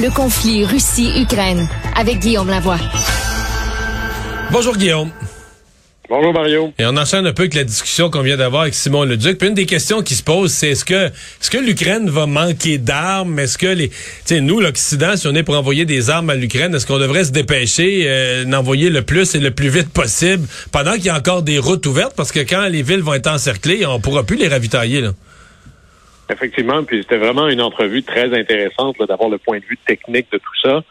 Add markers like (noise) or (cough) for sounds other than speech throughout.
le conflit Russie-Ukraine avec Guillaume Lavoie. Bonjour Guillaume. Bonjour Mario. Et on enchaîne un peu avec la discussion qu'on vient d'avoir avec Simon Leduc. Puis une des questions qui se pose, c'est est-ce que est-ce que l'Ukraine va manquer d'armes? Est-ce que les, tu sais, nous l'Occident, si on est pour envoyer des armes à l'Ukraine, est-ce qu'on devrait se dépêcher euh, d'envoyer le plus et le plus vite possible pendant qu'il y a encore des routes ouvertes? Parce que quand les villes vont être encerclées, on pourra plus les ravitailler. Là. Effectivement, puis c'était vraiment une entrevue très intéressante d'avoir le point de vue technique de tout ça.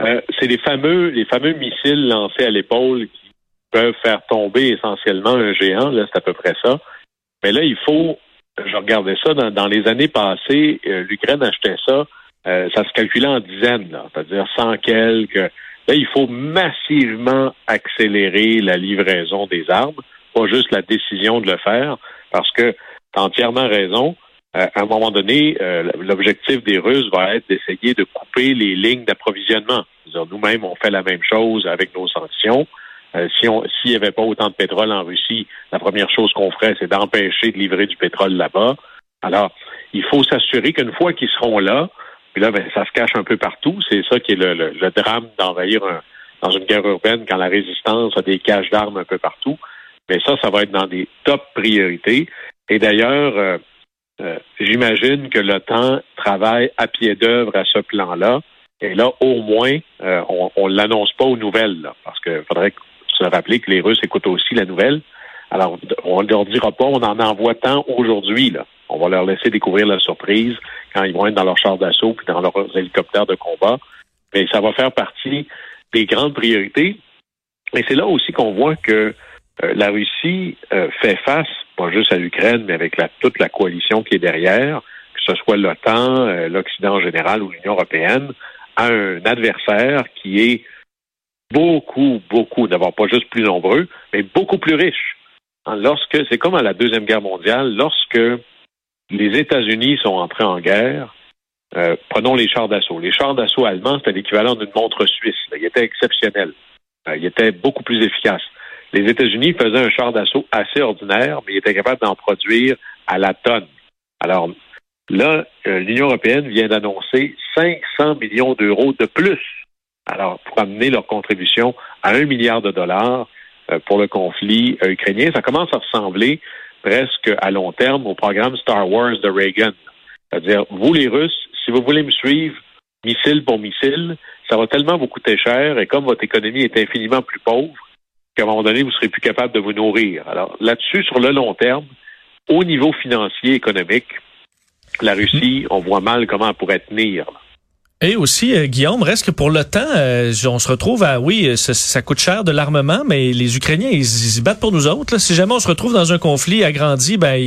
Euh, c'est les fameux les fameux missiles lancés à l'épaule qui peuvent faire tomber essentiellement un géant, là, c'est à peu près ça. Mais là, il faut, je regardais ça, dans, les années passées, euh, l'Ukraine achetait ça, euh, ça se calculait en dizaines, c'est-à-dire cent quelques. Là, il faut massivement accélérer la livraison des armes, pas juste la décision de le faire, parce que tu as entièrement raison. Euh, à un moment donné, l'objectif des Russes va être d'essayer de couper les lignes d'approvisionnement. Nous-mêmes, on fait la même chose avec nos sanctions. Euh, si s'il n'y avait pas autant de pétrole en Russie, la première chose qu'on ferait, c'est d'empêcher de livrer du pétrole là-bas. Alors, il faut s'assurer qu'une fois qu'ils seront là, puis là, ben, ça se cache un peu partout. C'est ça qui est le, drame d'envahir dans une guerre urbaine quand la résistance a des caches d'armes un peu partout. Mais ça, ça va être dans des top priorités. Et d'ailleurs, euh, euh, j'imagine que l'OTAN travaille à pied d'œuvre à ce plan-là. Et là, au moins, on ne l'annonce pas aux nouvelles, là, parce qu'il faudrait se rappeler que les Russes écoutent aussi la nouvelle. Alors, on ne leur dira pas, on en envoie tant aujourd'hui. On va leur laisser découvrir la surprise quand ils vont être dans leur char d'assaut puis dans leurs hélicoptères de combat. Mais ça va faire partie des grandes priorités. Et c'est là aussi qu'on voit que euh, la Russie euh, fait face, pas juste à l'Ukraine, mais avec la, toute la coalition qui est derrière, que ce soit l'OTAN, euh, l'Occident en général ou l'Union européenne, à un adversaire qui est beaucoup, beaucoup, d'abord pas juste plus nombreux, mais beaucoup plus riches. Hein, lorsque, c'est comme à la Deuxième Guerre mondiale, lorsque les États-Unis sont entrés en guerre, euh, prenons les chars d'assaut. Les chars d'assaut allemands, c'était l'équivalent d'une montre suisse. Ils étaient exceptionnels. Ils étaient beaucoup plus efficaces. Les États-Unis faisaient un char d'assaut assez ordinaire, mais ils étaient capables d'en produire à la tonne. Alors là, euh, l'Union européenne vient d'annoncer 500 millions d'euros de plus alors, pour amener leur contribution à un milliard de dollars euh, pour le conflit euh, ukrainien, ça commence à ressembler presque à long terme au programme Star Wars de Reagan. C'est-à-dire, vous les Russes, si vous voulez me suivre missile pour missile, ça va tellement vous coûter cher et comme votre économie est infiniment plus pauvre, qu'à un moment donné, vous serez plus capable de vous nourrir. Alors là-dessus, sur le long terme, au niveau financier, économique, la Russie, on voit mal comment elle pourrait tenir. Et aussi, euh, Guillaume, reste que pour le temps, euh, on se retrouve à, oui, ça, coûte cher de l'armement, mais les Ukrainiens, ils, se battent pour nous autres. Si jamais on se retrouve dans un conflit agrandi, ben,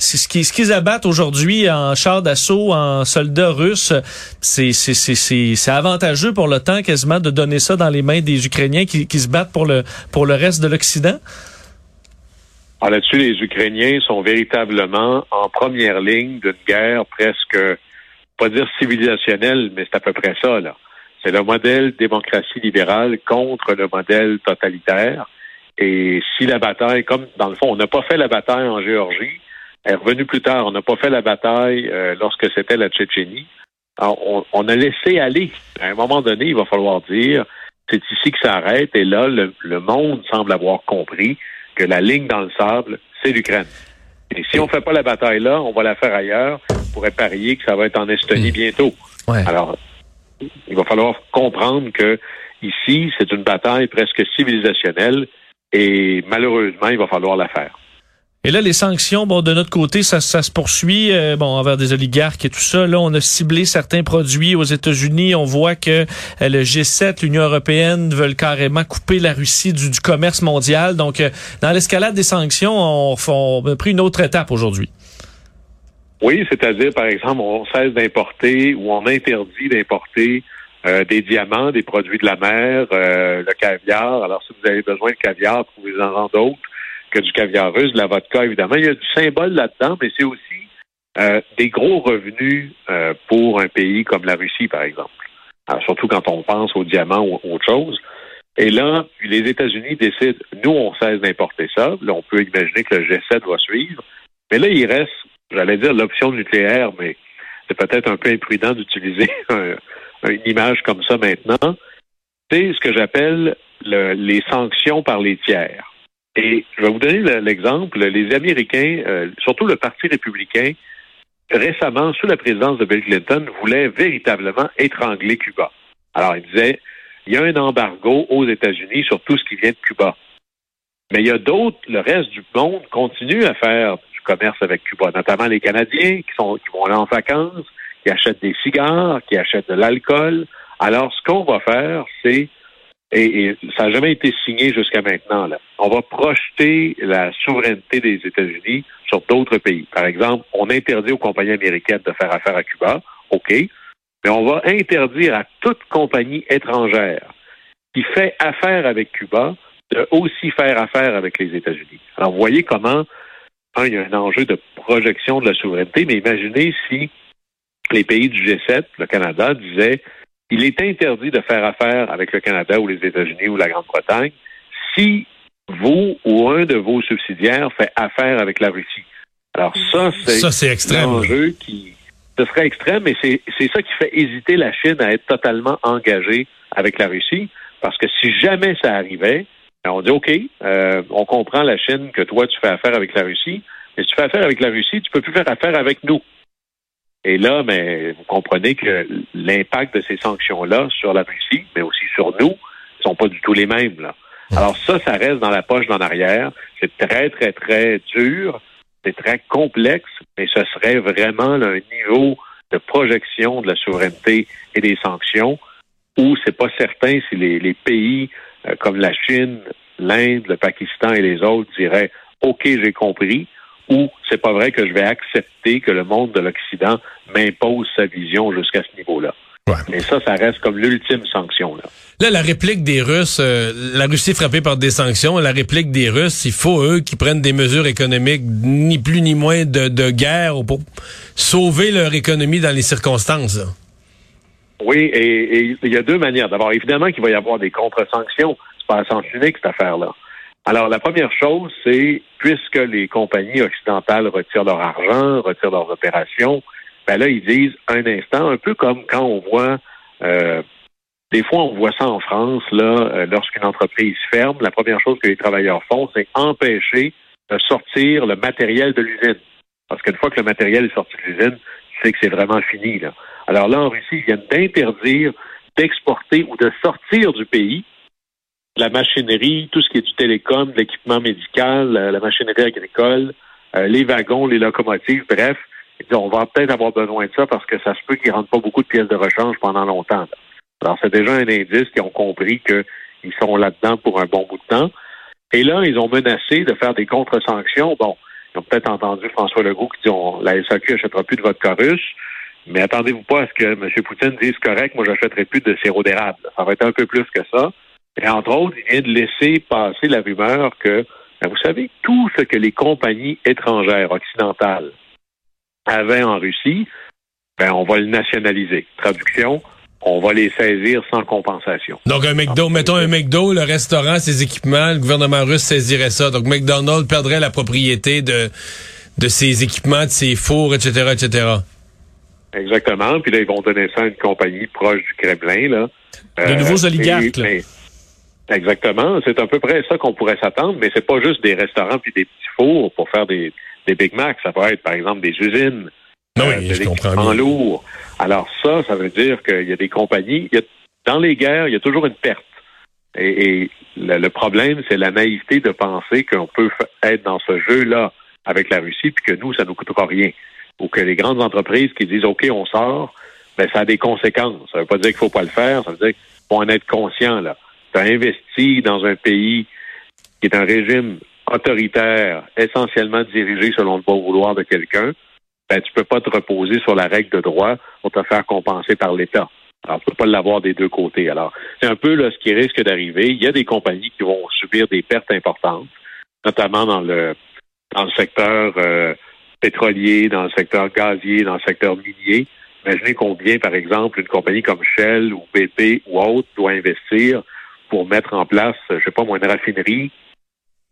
c'est ce qu'ils abattent aujourd'hui en chars d'assaut, en soldats russes, c'est c'est avantageux pour le temps quasiment de donner ça dans les mains des Ukrainiens qui, qui se battent pour le pour le reste de l'Occident. Ah, là-dessus, les Ukrainiens sont véritablement en première ligne d'une guerre presque pas dire civilisationnel, mais c'est à peu près ça, là. C'est le modèle démocratie libérale contre le modèle totalitaire. Et si la bataille, comme dans le fond, on n'a pas fait la bataille en Géorgie, elle est revenue plus tard, on n'a pas fait la bataille euh, lorsque c'était la Tchétchénie. Alors, on, a laissé aller. À un moment donné, il va falloir dire, c'est ici que ça arrête. Et là, le, monde semble avoir compris que la ligne dans le sable, c'est l'Ukraine. Et si on ne fait pas la bataille là, on va la faire ailleurs pourrait parier que ça va être en Estonie hmm. bientôt. Alors, il va falloir comprendre que ici, c'est une bataille presque civilisationnelle et malheureusement, il va falloir la faire. Et là, les sanctions, bon, de notre côté, ça, se poursuit, euh, bon, envers des oligarques et tout ça. Là, on a ciblé certains produits aux États-Unis. On voit que euh, le G7, l'Union européenne veulent carrément couper la Russie du, commerce mondial. Donc, euh, dans l'escalade des sanctions, on, on a pris une autre étape aujourd'hui. Oui, c'est-à-dire, par exemple, on cesse d'importer ou on interdit d'importer euh, des diamants, des produits de la mer, euh, le caviar. Alors, si vous avez besoin de caviar, trouvez-en d'autres que du caviar russe, de la vodka, évidemment. Il y a du symbole là-dedans, mais c'est aussi euh, des gros revenus pour un pays comme la Russie, par exemple. surtout quand on pense aux diamants ou autre chose. Et là, les États-Unis décident, nous, on cesse d'importer ça. Là, on peut imaginer que le G7 va suivre. Mais là, il reste j'allais dire l'option nucléaire, mais c'est peut-être un peu imprudent d'utiliser (laughs) un, une image comme ça maintenant, c'est ce que j'appelle les sanctions par les tiers. Et je vais vous donner l'exemple. Les Américains, euh, surtout le Parti républicain, récemment, sous la présidence de Bill Clinton, voulait véritablement étrangler Cuba. Alors, il disait, il y a un embargo aux États-Unis sur tout ce qui vient de Cuba. Mais il y a d'autres, le reste du monde continue à faire commerce avec Cuba, notamment les Canadiens qui, sont, qui vont là en vacances, qui achètent des cigares, qui achètent de l'alcool. Alors, ce qu'on va faire, c'est, et, ça n'a jamais été signé jusqu'à maintenant, là, on va projeter la souveraineté des États-Unis sur d'autres pays. Par exemple, on interdit aux compagnies américaines de faire affaire à Cuba, OK, mais on va interdire à toute compagnie étrangère qui fait affaire avec Cuba de aussi faire affaire avec les États-Unis. Alors, vous voyez comment, un, il y a un enjeu de projection de la souveraineté, mais imaginez si les pays du G7, le Canada, disaient il est interdit de faire affaire avec le Canada ou les États-Unis ou la Grande-Bretagne si vous ou un de vos subsidiaires fait affaire avec la Russie. Alors ça, c'est un enjeu qui ce serait extrême, mais c'est ça qui fait hésiter la Chine à être totalement engagée avec la Russie, parce que si jamais ça arrivait, on dit OK, euh, on comprend la Chine que toi tu fais affaire avec la Russie, mais si tu fais affaire avec la Russie, tu peux plus faire affaire avec nous. Et là, mais vous comprenez que l'impact de ces sanctions-là sur la Russie, mais aussi sur nous, sont pas du tout les mêmes. Là. Alors ça, ça reste dans la poche d'en arrière. C'est très, très, très dur. C'est très complexe, mais ce serait vraiment un niveau de projection de la souveraineté et des sanctions où c'est pas certain si les, pays euh, comme la Chine, l'Inde, le Pakistan et les autres diraient OK, j'ai compris, ou c'est pas vrai que je vais accepter que le monde de l'Occident m'impose sa vision jusqu'à ce niveau-là. Mais ça, ça reste comme l'ultime sanction. Là. là, la réplique des Russes, euh, la Russie est frappée par des sanctions. La réplique des Russes, il faut eux qui prennent des mesures économiques, ni plus ni moins de, de guerre pour sauver leur économie dans les circonstances. Oui, et il y a deux manières. D'abord, évidemment qu'il va y avoir des contre-sanctions. C'est pas un sens unique, cette affaire-là. Alors, la première chose, c'est, puisque les compagnies occidentales retirent leur argent, retirent leurs opérations, ben là, ils disent un instant, un peu comme quand on voit, euh, des fois, on voit ça en France, là, euh, lorsqu'une entreprise ferme, la première chose que les travailleurs font, c'est empêcher de sortir le matériel de l'usine. Parce qu'une fois que le matériel est sorti de l'usine, tu sais que c'est vraiment fini, là. Alors là, en Russie, ils viennent d'interdire d'exporter ou de sortir du pays la machinerie, tout ce qui est du télécom, l'équipement médical, la machinerie agricole, euh, les wagons, les locomotives, bref, on va peut-être avoir besoin de ça parce que ça se peut qu'ils ne rentrent pas beaucoup de pièces de rechange pendant longtemps. Alors, c'est déjà un indice qu'ils ont compris qu'ils sont là-dedans pour un bon bout de temps. Et là, ils ont menacé de faire des contre-sanctions. Bon, ils ont peut-être entendu François Legault qui dit on, la SAQ n'achètera plus de vodka russe. Mais attendez-vous pas à ce que M. Poutine dise correct, moi j'achèterai plus de sirop d'érable. Ça va être un peu plus que ça. Et entre autres, il vient de laisser passer la rumeur que, ben, vous savez, tout ce que les compagnies étrangères occidentales avaient en Russie, ben, on va le nationaliser. Traduction, on va les saisir sans compensation. Donc un McDo, mettons un McDo, le restaurant, ses équipements, le gouvernement russe saisirait ça. Donc McDonald's perdrait la propriété de, de ses équipements, de ses fours, etc., etc. Exactement. Puis là, ils vont donner ça à une compagnie proche du Kremlin. Là. De nouveaux euh, oligarques. Exactement. C'est à peu près ça qu'on pourrait s'attendre, mais c'est pas juste des restaurants puis des petits fours pour faire des, des Big Macs. Ça peut être, par exemple, des usines. Non, oui, euh, je comprends. lourd. Alors ça, ça veut dire qu'il y a des compagnies. Il y a, dans les guerres, il y a toujours une perte. Et, le, problème, c'est la naïveté de penser qu'on peut être dans ce jeu-là avec la Russie, puis que nous, ça nous coûtera rien. Ou que les grandes entreprises qui disent OK, on sort, ben ça a des conséquences. Ça veut pas dire qu'il faut pas le faire, ça veut dire qu'il faut en être conscient là tu as investi dans un pays qui est un régime autoritaire, essentiellement dirigé selon le bon vouloir de quelqu'un, ben, tu peux pas te reposer sur la règle de droit pour te faire compenser par l'État. Alors, tu peux pas l'avoir des deux côtés. Alors, c'est un peu là, ce qui risque d'arriver. Il y a des compagnies qui vont subir des pertes importantes, notamment dans le dans le secteur euh, pétrolier, dans le secteur gazier, dans le secteur minier. Imaginez combien, par exemple, une compagnie comme Shell ou BP ou autre doit investir pour mettre en place, je sais pas, une raffinerie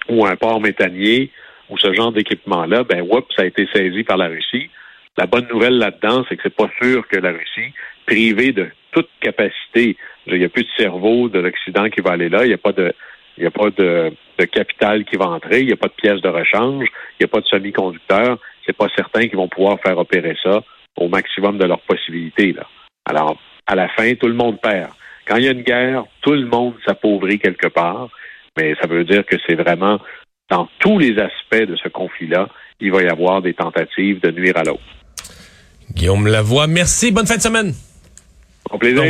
ou un port méthanier ou ce genre d'équipement-là, ben, whoop, ça a été saisi par la Russie. La bonne nouvelle là-dedans, c'est que c'est pas sûr que la Russie, privée de toute capacité. Il n'y a plus de cerveau de l'Occident qui va aller là. Il n'y a pas de, il n'y a pas de, de, capital qui va entrer. Il n'y a pas de pièces de rechange. Il n'y a pas de semi-conducteurs. C'est pas certain qu'ils vont pouvoir faire opérer ça au maximum de leurs possibilités. Là. Alors, à la fin, tout le monde perd. Quand il y a une guerre, tout le monde s'appauvrit quelque part. Mais ça veut dire que c'est vraiment dans tous les aspects de ce conflit-là, il va y avoir des tentatives de nuire à l'autre. Guillaume Lavoie, merci. Bonne fin de semaine. Au plaisir.